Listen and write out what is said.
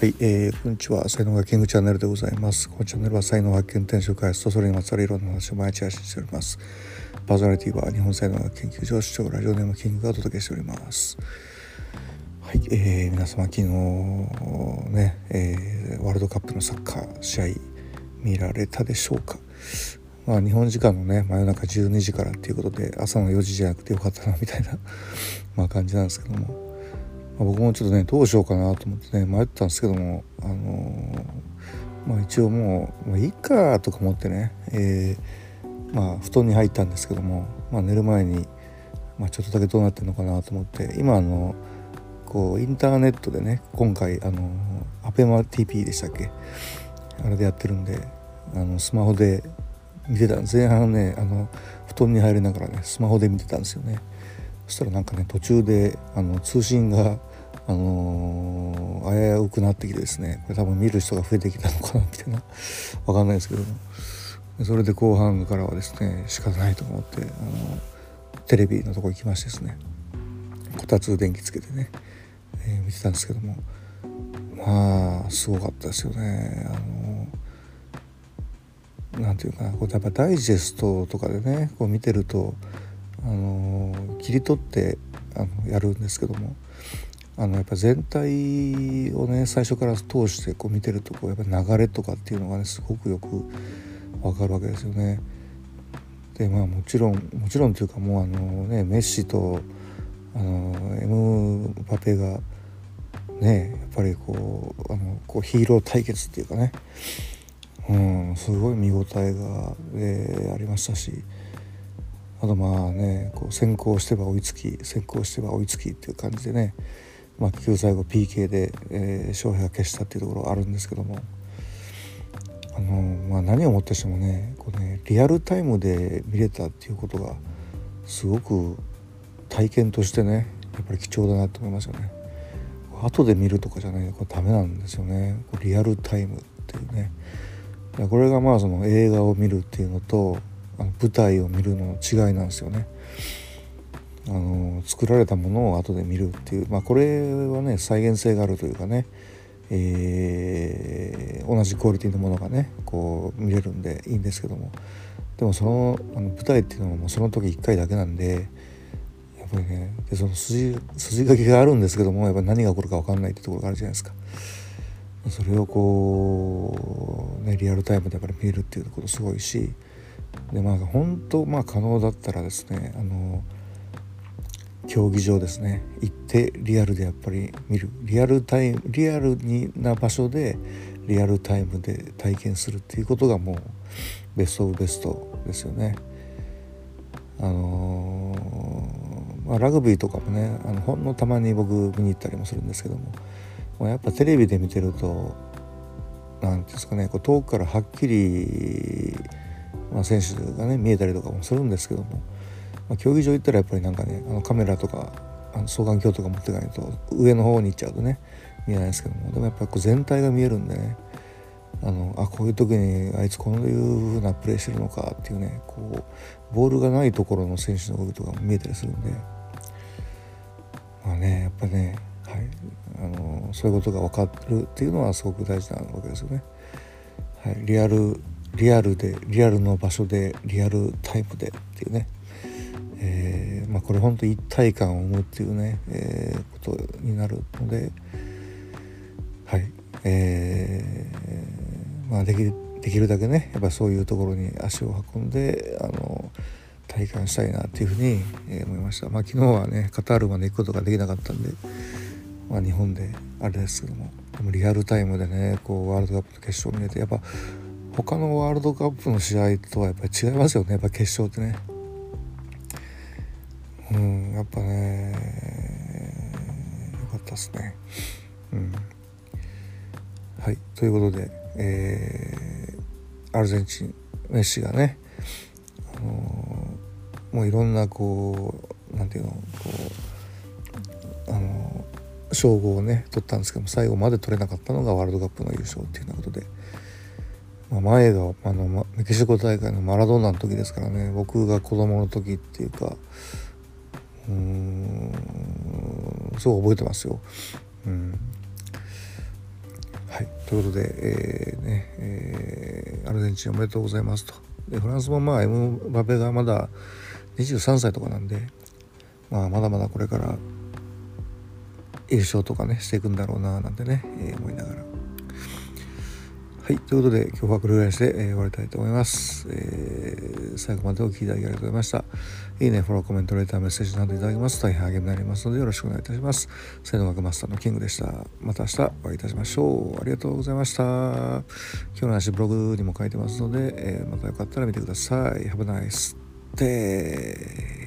はい、えー、こんにちは。才能学キングチャンネルでございます。このチャンネルは才能発見、転職開発とそれにまつわるいろんな話を毎日配信しております。パーソナリティは日本才能学研究所主張ラジオネームキングがお届けしております。はい、えー、皆様昨日ね、えー、ワールドカップのサッカー試合見られたでしょうか。まあ、日本時間のね真夜中12時からっていうことで朝の4時じゃなくてよかったなみたいなまあ感じなんですけどもまあ、僕もちょっとねどうしようかなと思ってね迷ってたんですけどもあのー、まあ一応もう、まあ、いいかとか思ってね、えー、まあ布団に入ったんですけども、まあ、寝る前に、まあ、ちょっとだけどうなってるのかなと思って今あのこうインターネットでね今回あのアペマ TP でしたっけ？あれでやってるんであのスマホで見てた前半ねあの布団に入りながらねスマホで見てたんですよね。そしたらなんかね途中であの通信があのー、危うくなってきてですねこれ多分見る人が増えてきたのかなみたいな。分かんないですけども。それで後半からはですね仕方ないと思ってあのテレビのとこ行きましてですねこたつ電気つけてね、えー、見てたんですけども。まあすごかったですよね。あのなんていうかなこうやっぱダイジェストとかでねこう見てるとあの切り取ってあのやるんですけども。あのやっぱ全体をね最初から通してこう見てるとこうやっぱ流れとかっていうのがねすごくよくわかるわけですよね。でまあもちろんもちろんというかもうあのねメッシとあのエムバペがねやっぱりこうあのこうヒーロー対決っていうかね、うん、すごい見応えが、えー、ありましたし。あとまあねこう先行しては追いつき先行しては追いつきっていう感じでねまあ、結局最後 PK で、えー、翔平が消したっていうところがあるんですけども、あのまあ、何をもってしてもねこうねリアルタイムで見れたっていうことがすごく体験としてねやっぱり貴重だなと思いますよね。後で見るとかじゃないこれダメなんですよねリアルタイムっていうねこれがまあその映画を見るっていうのとあの舞台を見るの違いなんですよね。あの作られたものを後で見るっていう、まあ、これはね再現性があるというかね、えー、同じクオリティのものがねこう見れるんでいいんですけどもでもそのあの舞台っていうのはもうその時1回だけなんでやっぱりねでその筋筋書きがあるんですけどもやっぱ何が起こるか分かんないってところがあるじゃないですか。それをこう、ね、リアルタイムでやっぱり見るっていうことすごいしでまあ本当まあ可能だったらですねあの競技場ですね行ってリアルでやっぱり見るリアルタイムリアルにな場所でリアルタイムで体験するっていうことがもうベスト・オブ・ベストですよね。あのー、まあ、ラグビーとかもねあのほんのたまに僕見に行ったりもするんですけどももやっぱテレビで見てると何ていうんですかねこう遠くからはっきり、まあ、選手がね見えたりとかもするんですけどもまあ、競技場行ったらやっぱりなんかねあのカメラとかあの双眼鏡とか持っていかないと上の方に行っちゃうとね見えないですけども。でもやっぱりこう全体が見えるんでねあのあこういう時にあいつこういう風なプレーしてるのかっていうねこうボールがないところの選手の動きとかも見えたりするんで。まあねやっぱね、はい、あのそういうことが分かるっていうのはすごく大事なわけですよね。はい、リアルリアルでリアルの場所でリアルタイムでっていうね、まあ、これ本当一体感を生むっていうね、えー、ことになるのではい、えー、まあできできるだけねやっぱそういうところに足を運んであの体感したいなっていうふうに、え思いました。まあ昨日はねカタールまで行くことができなかったんで、まあ、日本であれですけどもでもリアルタイムでねこうワールドカップの決勝を見れてやっぱ他のワールドカップの試合とはやっぱり違いますよねやっぱ決勝ってね。うんやっぱねよかったですね。うん。はいということでえー、アルゼンチンメッシがね、あのー、もういろんなこうなんていうのこうあのー、称号をね取ったんですけども最後まで取れなかったのがワールドカップの優勝っていうようなことで、まあ、前があのメキシコ大会のマラドーナの時ですからね僕が子供の時っていうかうんすごい覚えてますよ。うんはい、ということで、えーねえー、アルゼンチンおめでとうございますとでフランスもまあエムバペがまだ23歳とかなんで、まあ、まだまだこれから優勝とかねしていくんだろうななんてね、えー、思いながら。はい、ということで今日はこれぐらいにして、えー、終わりたいと思います、えー、最後までお聴きいただきありがとうございました。いいね、フォロー、コメント、レター、メッセージなどいただきますと大変励みになりますのでよろしくお願いいたします。才能学マスターのキングでした。また明日お会いいたしましょう。ありがとうございました。今日の話ブログにも書いてますので、えー、またよかったら見てください。Have a nice day.